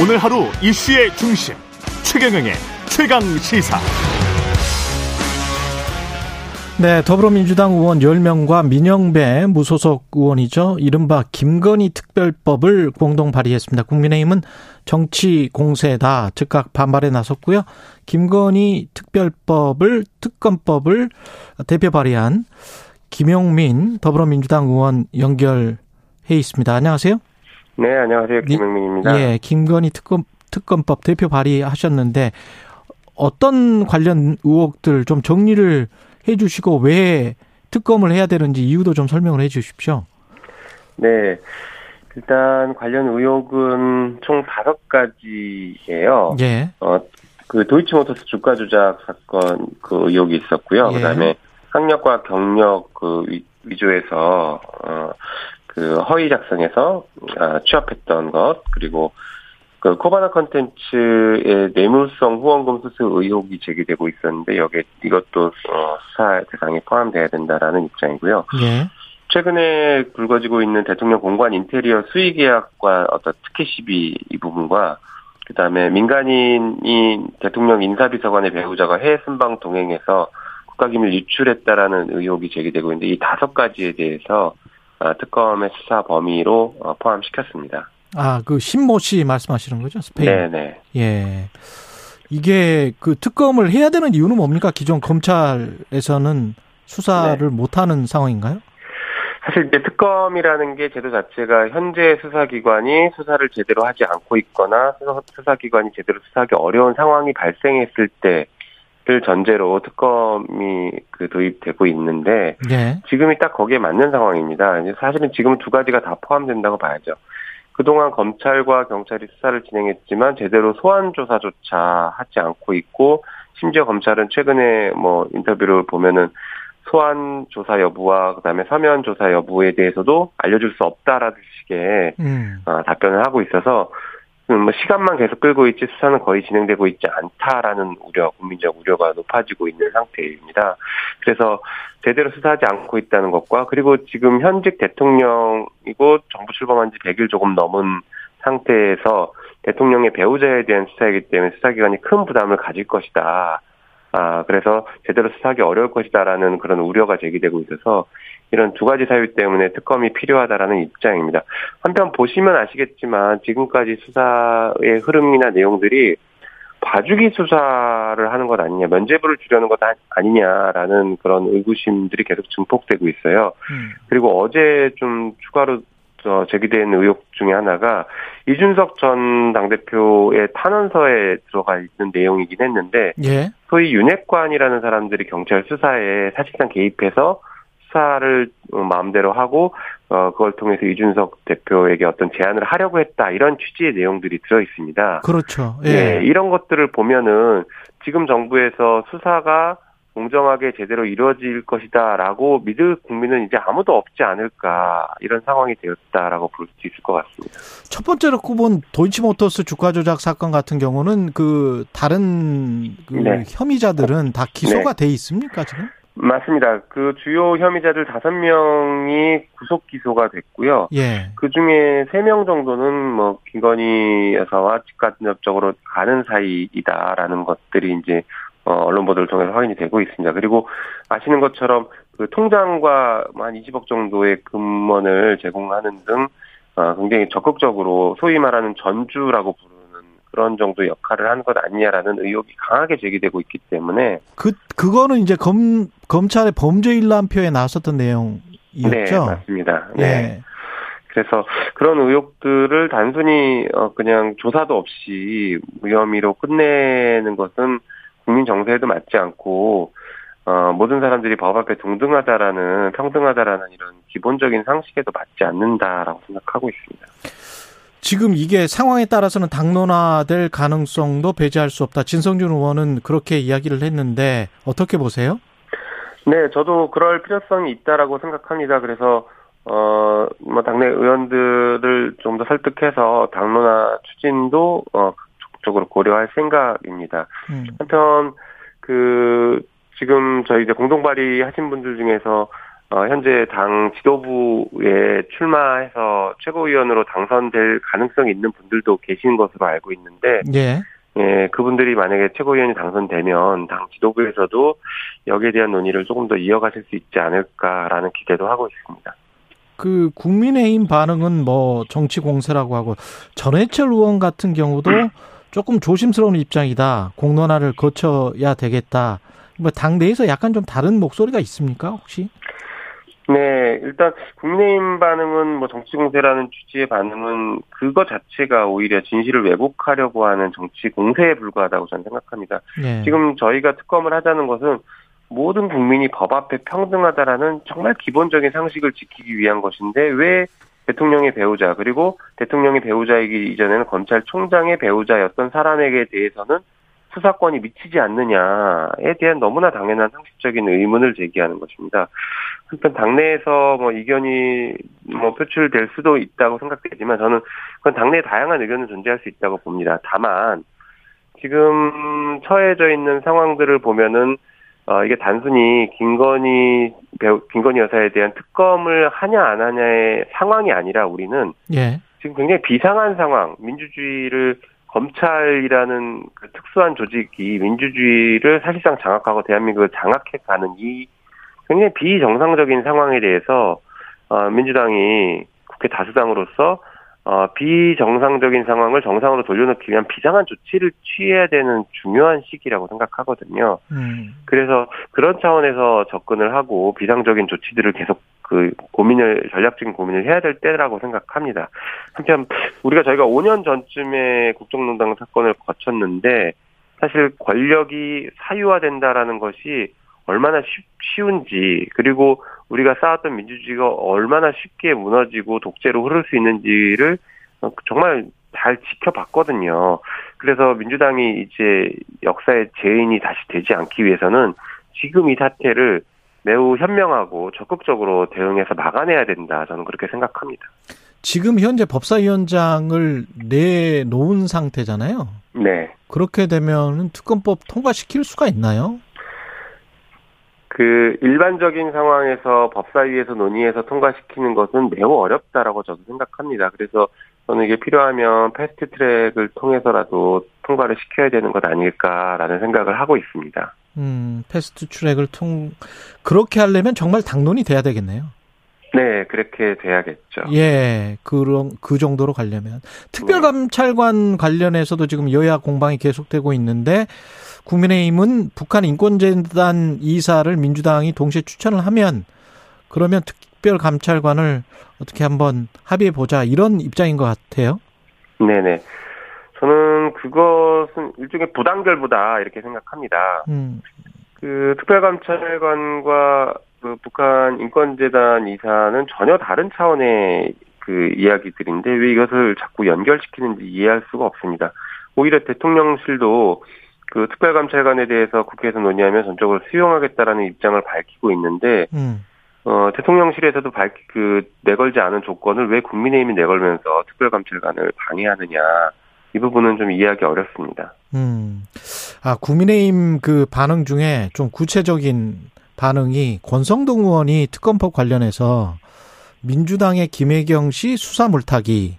오늘 하루 이슈의 중심 최경영의 최강 시사. 네, 더불어민주당 의원 10명과 민영배 무소속 의원이죠. 이른바 김건희 특별법을 공동 발의했습니다. 국민의힘은 정치 공세다 즉각 반발에 나섰고요. 김건희 특별법을 특검법을 대표 발의한 김용민 더불어민주당 의원 연결해 있습니다. 안녕하세요. 네, 안녕하세요. 김용민입니다. 예, 김건희 특검 특검법 대표 발의하셨는데 어떤 관련 의혹들 좀 정리를 해 주시고 왜 특검을 해야 되는지 이유도 좀 설명을 해 주십시오. 네. 일단 관련 의혹은 총 다섯 가지예요. 예. 어, 그 도이치모터스 주가 조작 사건 그 의혹이 있었고요. 예. 그다음에 학력과 경력 그 위- 위조해서 어, 그 허위 작성해서 아, 취업했던 것 그리고 그 코바나 컨텐츠의 뇌물성 후원금 수수 의혹이 제기되고 있었는데 여기에 이것도 어, 수사 대상에 포함돼야 된다라는 입장이고요. 예. 최근에 불거지고 있는 대통령 공관 인테리어 수의 계약과 어떤 특혜 시비 이 부분과 그다음에 민간인이 대통령 인사비서관의 배우자가 해외 순방 동행해서 국가기밀 유출했다라는 의혹이 제기되고 있는데 이 다섯 가지에 대해서 아, 특검의 수사 범위로 어, 포함시켰습니다. 아, 그 신모 씨 말씀하시는 거죠? 스페인. 네네. 예. 이게 그 특검을 해야 되는 이유는 뭡니까? 기존 검찰에서는 수사를 네. 못 하는 상황인가요? 사실 이제 특검이라는 게 제도 자체가 현재 수사기관이 수사를 제대로 하지 않고 있거나 수사- 수사기관이 제대로 수사하기 어려운 상황이 발생했을 때 를 전제로 특검이 그 도입되고 있는데 예. 지금이 딱 거기에 맞는 상황입니다. 사실은 지금 두 가지가 다 포함된다고 봐야죠. 그동안 검찰과 경찰이 수사를 진행했지만 제대로 소환 조사조차 하지 않고 있고 심지어 검찰은 최근에 뭐 인터뷰를 보면은 소환 조사 여부와 그다음에 서면 조사 여부에 대해서도 알려줄 수 없다라는 식의 음. 어, 답변을 하고 있어서 음, 뭐 시간만 계속 끌고 있지 수사는 거의 진행되고 있지 않다라는 우려, 국민적 우려가 높아지고 있는 상태입니다. 그래서 제대로 수사하지 않고 있다는 것과 그리고 지금 현직 대통령이고 정부 출범한 지 100일 조금 넘은 상태에서 대통령의 배우자에 대한 수사이기 때문에 수사기관이 큰 부담을 가질 것이다. 아, 그래서 제대로 수사하기 어려울 것이다라는 그런 우려가 제기되고 있어서 이런 두 가지 사유 때문에 특검이 필요하다라는 입장입니다. 한편 보시면 아시겠지만 지금까지 수사의 흐름이나 내용들이 봐주기 수사를 하는 것 아니냐, 면죄부를 주려는 것 아- 아니냐라는 그런 의구심들이 계속 증폭되고 있어요. 음. 그리고 어제 좀 추가로 어, 제기된 의혹 중에 하나가 이준석 전 당대표의 탄원서에 들어가 있는 내용이긴 했는데 예. 소위 윤핵관이라는 사람들이 경찰 수사에 사실상 개입해서 수사를 어, 마음대로 하고 어 그걸 통해서 이준석 대표에게 어떤 제안을 하려고 했다 이런 취지의 내용들이 들어 있습니다. 그렇죠. 예, 예. 이런 것들을 보면은 지금 정부에서 수사가 공정하게 제대로 이루어질 것이다라고 믿을 국민은 이제 아무도 없지 않을까 이런 상황이 되었다라고 볼 수 있을 것 같습니다. 첫 번째로 꼽은 도이치모터스 주가 조작 사건 같은 경우는 그 다른 그 네. 혐의자들은 다 기소가 돼 있습니까 지금? 맞습니다. 그 주요 혐의자들 다섯 명이 구속 기소가 됐고요. 예. 그 중에 세 명 정도는 뭐 김건희 여사와 직간접적으로 가는 사이이다라는 것들이 이제 어, 언론 보도를 통해서 확인이 되고 있습니다. 그리고 아시는 것처럼 그 통장과 뭐한 20억 정도의 금원을 제공하는 등 어, 굉장히 적극적으로 소위 말하는 전주라고 그런 정도 역할을 하는 것 아니냐라는 의혹이 강하게 제기되고 있기 때문에 그 그거는 이제 검 검찰의 범죄 일람표에 나왔었던 네 내용이었죠. 맞습니다. 네. 예. 그래서 그런 의혹들을 단순히 어 그냥 조사도 없이 무혐의로 끝내는 것은 국민 정서에도 맞지 않고 어 모든 사람들이 법 앞에 동등하다라는 평등하다라는 이런 기본적인 상식에도 맞지 않는다라고 생각하고 있습니다. 지금 이게 상황에 따라서는 당론화될 가능성도 배제할 수 없다. 진성준 의원은 그렇게 이야기를 했는데 어떻게 보세요? 네, 저도 그럴 필요성이 있다라고 생각합니다. 그래서 어, 뭐, 당내 의원들을 좀 더 설득해서 당론화 추진도, 어, 적극적으로 고려할 생각입니다. 음. 한편, 그, 지금 저희 이제 공동 발의 하신 분들 중에서, 어, 현재 당 지도부에 출마해서 최고위원으로 당선될 가능성이 있는 분들도 계신 것으로 알고 있는데, 예. 예, 그분들이 만약에 최고위원이 당선되면 당 지도부에서도 여기에 대한 논의를 조금 더 이어가실 수 있지 않을까라는 기대도 하고 있습니다. 그 국민의힘 반응은 뭐 정치 공세라고 하고 전해철 의원 같은 경우도 조금 조심스러운 입장이다. 공론화를 거쳐야 되겠다. 뭐 당내에서 약간 좀 다른 목소리가 있습니까 혹시? 네, 일단 국민의힘 반응은 뭐 정치 공세라는 취지의 반응은 그거 자체가 오히려 진실을 왜곡하려고 하는 정치 공세에 불과하다고 저는 생각합니다. 예. 지금 저희가 특검을 하자는 것은 모든 국민이 법 앞에 평등하다라는 정말 기본적인 상식을 지키기 위한 것인데 왜 대통령의 배우자 그리고 대통령의 배우자이기 이전에는 검찰총장의 배우자였던 사람에게 대해서는 수사권이 미치지 않느냐에 대한 너무나 당연한 상식적인 의문을 제기하는 것입니다. 한편 당내에서 뭐 이견이 뭐 표출될 수도 있다고 생각되지만 저는 그건 당내에 다양한 의견은 존재할 수 있다고 봅니다. 다만 지금 처해져 있는 상황들을 보면은 어 이게 단순히 김건희 배우 김건희 여사에 대한 특검을 하냐 안 하냐의 상황이 아니라 우리는 예. 지금 굉장히 비상한 상황, 민주주의를 검찰이라는 그 특수한 조직이 민주주의를 사실상 장악하고 대한민국을 장악해가는 이 굉장히 비정상적인 상황에 대해서 어, 민주당이 국회 다수당으로서 어, 비정상적인 상황을 정상으로 돌려놓기 위한 비상한 조치를 취해야 되는 중요한 시기라고 생각하거든요. 음. 그래서 그런 차원에서 접근을 하고 비상적인 조치들을 계속 그 고민을 전략적인 고민을 해야 될 때라고 생각합니다. 한편 우리가 저희가 5년 전쯤에 국정농단 사건을 거쳤는데 사실 권력이 사유화된다라는 것이 얼마나 쉽, 쉬운지 그리고 우리가 쌓았던 민주주의가 얼마나 쉽게 무너지고 독재로 흐를 수 있는지를 정말 잘 지켜봤거든요. 그래서 민주당이 이제 역사의 죄인이 다시 되지 않기 위해서는 지금 이 사태를 매우 현명하고 적극적으로 대응해서 막아내야 된다. 저는 그렇게 생각합니다. 지금 현재 법사위원장을 내놓은 상태잖아요. 네. 그렇게 되면 특검법 통과시킬 수가 있나요? 그 일반적인 상황에서 법사위에서 논의해서 통과시키는 것은 매우 어렵다라고 저도 생각합니다. 그래서 저는 이게 필요하면 패스트 트랙을 통해서라도 통과를 시켜야 되는 것 아닐까라는 생각을 하고 있습니다. 음, 패스트 트랙을 통 그렇게 하려면 정말 당론이 돼야 되겠네요. 네, 그렇게 돼야겠죠. 예, 그런 그 정도로 가려면 특별감찰관 관련해서도 지금 여야 공방이 계속되고 있는데 국민의힘은 북한 인권재단 이사를 민주당이 동시에 추천을 하면 그러면 특별감찰관을 어떻게 한번 합의해 보자 이런 입장인 것 같아요. 네네. 저는 그것은 일종의 부당결부다 이렇게 생각합니다. 음, 그 특별감찰관과 그 북한 인권재단 이사는 전혀 다른 차원의 그 이야기들인데 왜 이것을 자꾸 연결시키는지 이해할 수가 없습니다. 오히려 대통령실도 그 특별감찰관에 대해서 국회에서 논의하면 전적으로 수용하겠다라는 입장을 밝히고 있는데 음. 어 대통령실에서도 밝 그 내걸지 않은 조건을 왜 국민의힘이 내걸면서 특별감찰관을 방해하느냐 이 부분은 좀 이해하기 어렵습니다. 음. 아, 국민의힘 그 반응 중에 좀 구체적인 반응이 권성동 의원이 특검법 관련해서 민주당의 김혜경 씨 수사 물타기,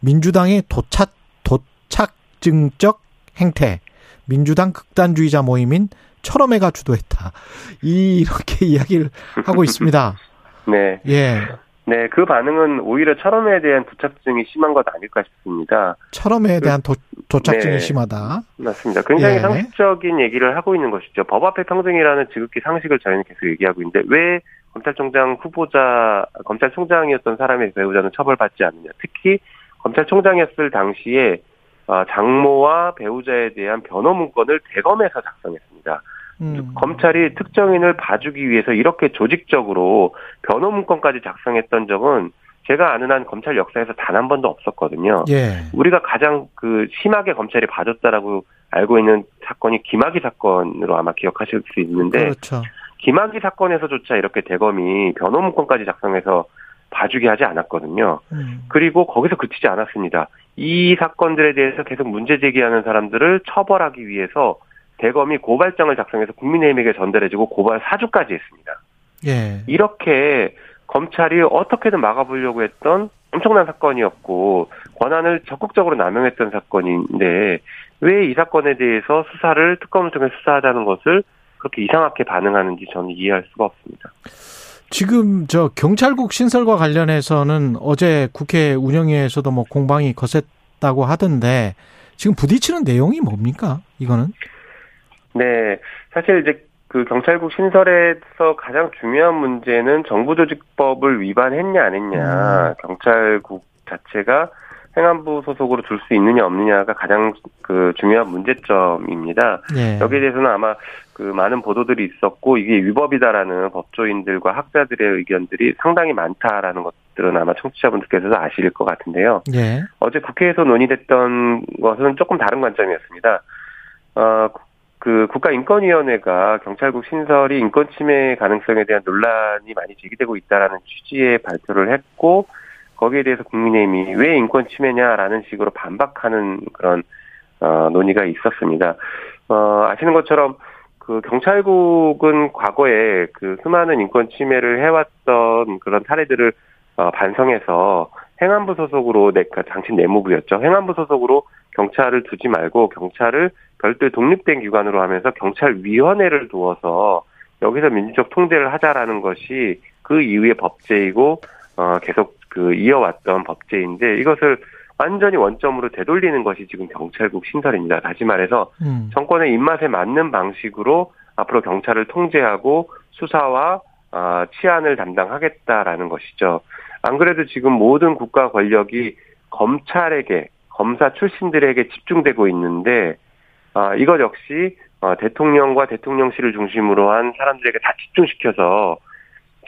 민주당의 도착, 도착증적 행태, 민주당 극단주의자 모임인 철험회가 주도했다. 이렇게 이야기를 하고 있습니다. 네. 예. 네, 그 반응은 오히려 철험에 대한 부착증이 심한 것 아닐까 싶습니다. 철험에 대한 도, 도착증이 네. 심하다. 맞습니다. 굉장히 예. 상식적인 얘기를 하고 있는 것이죠. 법 앞에 평등이라는 지극히 상식을 저희는 계속 얘기하고 있는데 왜 검찰총장 후보자, 검찰총장이었던 사람의 배우자는 처벌받지 않느냐. 특히 검찰총장이었을 당시에 어, 장모와 배우자에 대한 변호 문건을 대검에서 작성했습니다. 음. 검찰이 특정인을 봐주기 위해서 이렇게 조직적으로 변호 문건까지 작성했던 적은 제가 아는 한 검찰 역사에서 단 한 번도 없었거든요. 예. 우리가 가장 그 심하게 검찰이 봐줬다라고 알고 있는 사건이 김학의 사건으로 아마 기억하실 수 있는데 그렇죠. 김학의 사건에서조차 이렇게 대검이 변호 문건까지 작성해서 봐주게 하지 않았거든요. 음. 그리고 거기서 그치지 않았습니다. 이 사건들에 대해서 계속 문제 제기하는 사람들을 처벌하기 위해서 대검이 고발장을 작성해서 국민의힘에게 전달해주고 고발 사주까지 했습니다. 예. 이렇게 검찰이 어떻게든 막아보려고 했던 엄청난 사건이었고 권한을 적극적으로 남용했던 사건인데 왜 이 사건에 대해서 수사를 특검을 통해 수사하자는 것을 그렇게 이상하게 반응하는지 저는 이해할 수가 없습니다. 지금 저 경찰국 신설과 관련해서는 어제 국회 운영위에서도 뭐 공방이 거셌다고 하던데 지금 부딪히는 내용이 뭡니까? 이거는? 네, 사실 이제 그 경찰국 신설에서 가장 중요한 문제는 정부조직법을 위반했냐 안 했냐, 음. 경찰국 자체가 행안부 소속으로 둘 수 있느냐 없느냐가 가장 그 중요한 문제점입니다. 예. 여기에 대해서는 아마 그 많은 보도들이 있었고 이게 위법이다라는 법조인들과 학자들의 의견들이 상당히 많다라는 것들은 아마 청취자분들께서도 아실 것 같은데요. 예. 어제 국회에서 논의됐던 것은 조금 다른 관점이었습니다. 어, 그 국가인권위원회가 경찰국 신설이 인권 침해 가능성에 대한 논란이 많이 제기되고 있다라는 취지의 발표를 했고 거기에 대해서 국민의힘이 왜 인권 침해냐라는 식으로 반박하는 그런 어, 논의가 있었습니다. 어, 아시는 것처럼 그 경찰국은 과거에 그 수많은 인권 침해를 해왔던 그런 사례들을 어, 반성해서 행안부 소속으로 내, 그 당신 내무부였죠. 행안부 소속으로 경찰을 두지 말고 경찰을 별도의 독립된 기관으로 하면서 경찰위원회를 두어서 여기서 민주적 통제를 하자라는 것이 그 이후의 법제이고 어, 계속 그 이어왔던 법제인데 이것을 완전히 원점으로 되돌리는 것이 지금 경찰국 신설입니다. 다시 말해서 음. 정권의 입맛에 맞는 방식으로 앞으로 경찰을 통제하고 수사와 어, 치안을 담당하겠다라는 것이죠. 안 그래도 지금 모든 국가 권력이 검찰에게 검사 출신들에게 집중되고 있는데 어, 이것 역시 어, 대통령과 대통령실을 중심으로 한 사람들에게 다 집중시켜서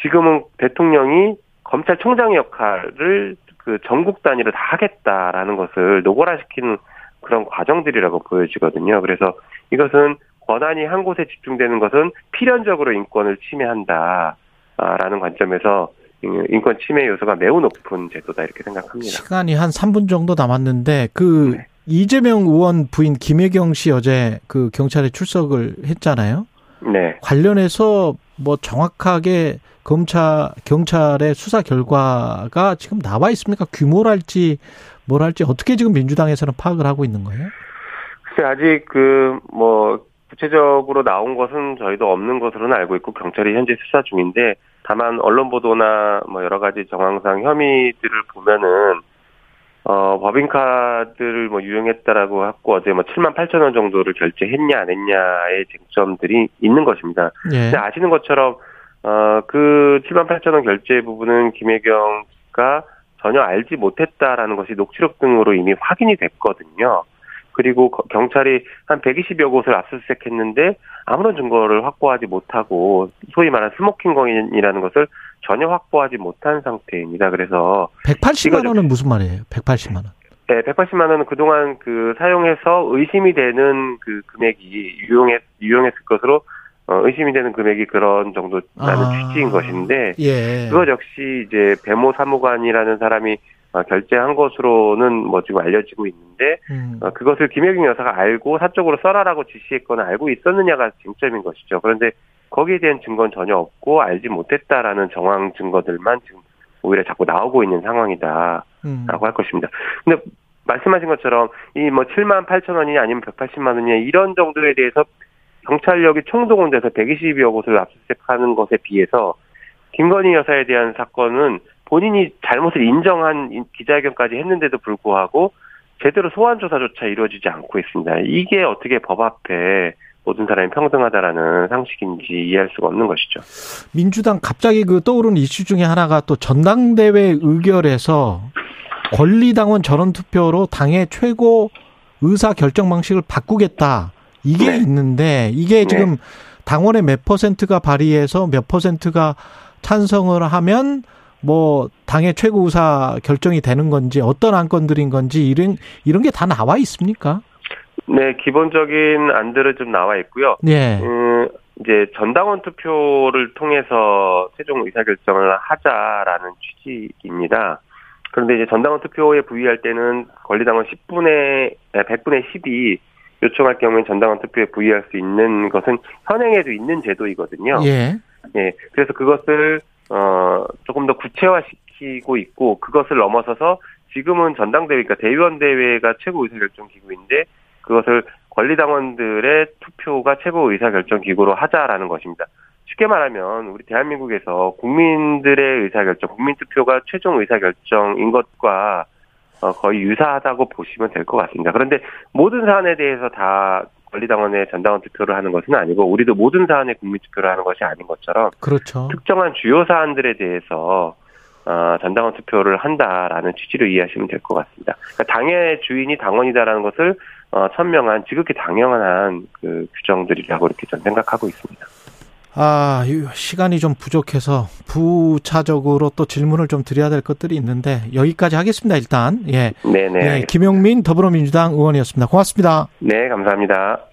지금은 대통령이 검찰총장의 역할을 그 전국 단위로 다 하겠다라는 것을 노골화시키는 그런 과정들이라고 보여지거든요. 그래서 이것은 권한이 한 곳에 집중되는 것은 필연적으로 인권을 침해한다라는 관점에서 인권 침해 요소가 매우 높은 제도다 이렇게 생각합니다. 시간이 한 3분 정도 남았는데 그 네. 이재명 의원 부인 김혜경 씨 어제 그 경찰에 출석을 했잖아요. 네. 관련해서 뭐 정확하게 검찰 경찰의 수사 결과가 지금 나와 있습니까? 규모랄지 뭘할지 어떻게 지금 민주당에서는 파악을 하고 있는 거예요? 글쎄 아직 그 뭐 구체적으로 나온 것은 저희도 없는 것으로는 알고 있고 경찰이 현재 수사 중인데 다만 언론 보도나 뭐 여러 가지 정황상 혐의들을 보면은 어, 법인카드를 뭐 유용했다라고 하고 어제 뭐 7만 8천 원 정도를 결제했냐 안 했냐의 쟁점들이 있는 것입니다. 예. 근데 아시는 것처럼 어, 그 7만 8천 원 결제 부분은 김혜경가 전혀 알지 못했다라는 것이 녹취록 등으로 이미 확인이 됐거든요. 그리고 경찰이 한 120여 곳을 압수수색했는데 아무런 증거를 확보하지 못하고 소위 말하는 smoking gun이라는 것을 전혀 확보하지 못한 상태입니다. 그래서 180만 원은 무슨 말이에요? 180만 원. 네, 180만 원은 그동안 그 사용해서 의심이 되는 그 금액이 유용했 유용했을 것으로 어, 의심이 되는 금액이 그런 정도라는 아, 취지인 것인데 예. 그것 역시 이제 배모 사무관이라는 사람이 어, 결제한 것으로는 뭐 지금 알려지고 있는데 음. 어, 그것을 김혜경 여사가 알고 사적으로 써라라고 지시했거나 알고 있었느냐가 쟁점인 것이죠. 그런데 거기에 대한 증거는 전혀 없고 알지 못했다라는 정황 증거들만 지금 오히려 자꾸 나오고 있는 상황이다라고 음. 할 것입니다. 근데 말씀하신 것처럼 이 뭐 7만 8천 원이냐 아니면 180만 원이냐 이런 정도에 대해서 경찰력이 총동원돼서 120여 곳을 압수수색하는 것에 비해서 김건희 여사에 대한 사건은 본인이 잘못을 인정한 기자회견까지 했는데도 불구하고 제대로 소환 조사조차 이루어지지 않고 있습니다. 이게 어떻게 법 앞에 모든 사람이 평등하다라는 상식인지 이해할 수가 없는 것이죠. 민주당 갑자기 그 떠오른 이슈 중에 하나가 또 전당대회 의결에서 권리당원 전원 투표로 당의 최고 의사 결정 방식을 바꾸겠다. 이게 네. 있는데 이게 네. 지금 네. 당원의 몇 퍼센트가 발의해서 몇 퍼센트가 찬성을 하면 뭐 당의 최고 의사 결정이 되는 건지 어떤 안건들인 건지 이런 이런 게 다 나와 있습니까? 네, 기본적인 안들은 좀 나와 있고요. 예. 음, 이제 전당원 투표를 통해서 최종 의사 결정을 하자라는 취지입니다. 그런데 이제 전당원 투표에 부의할 때는 권리당원 10분의 100분의 10이 요청할 경우에 전당원 투표에 부의할 수 있는 것은 현행에도 있는 제도이거든요. 예. 예, 그래서 그것을 어 조금 더 구체화시키고 있고 그것을 넘어서서 지금은 전당대회, 그러니까 대의원 대회가 최고 의사결정 기구인데 그것을 권리당원들의 투표가 최고 의사결정 기구로 하자라는 것입니다. 쉽게 말하면 우리 대한민국에서 국민들의 의사결정, 국민투표가 최종 의사결정인 것과 어, 거의 유사하다고 보시면 될 것 같습니다. 그런데 모든 사안에 대해서 다 권리당원의 전당원 투표를 하는 것은 아니고 우리도 모든 사안에 국민투표를 하는 것이 아닌 것처럼 그렇죠. 특정한 주요 사안들에 대해서 어, 전당원 투표를 한다라는 취지로 이해하시면 될 것 같습니다. 그러니까 당의 주인이 당원이다라는 것을 어, 선명한 지극히 당연한 그 규정들이라고 이렇게 저는 생각하고 있습니다. 아, 시간이 좀 부족해서 부차적으로 또 질문을 좀 드려야 될 것들이 있는데 여기까지 하겠습니다. 일단 예, 네네. 네, 김용민 더불어민주당 의원이었습니다. 고맙습니다. 네, 감사합니다.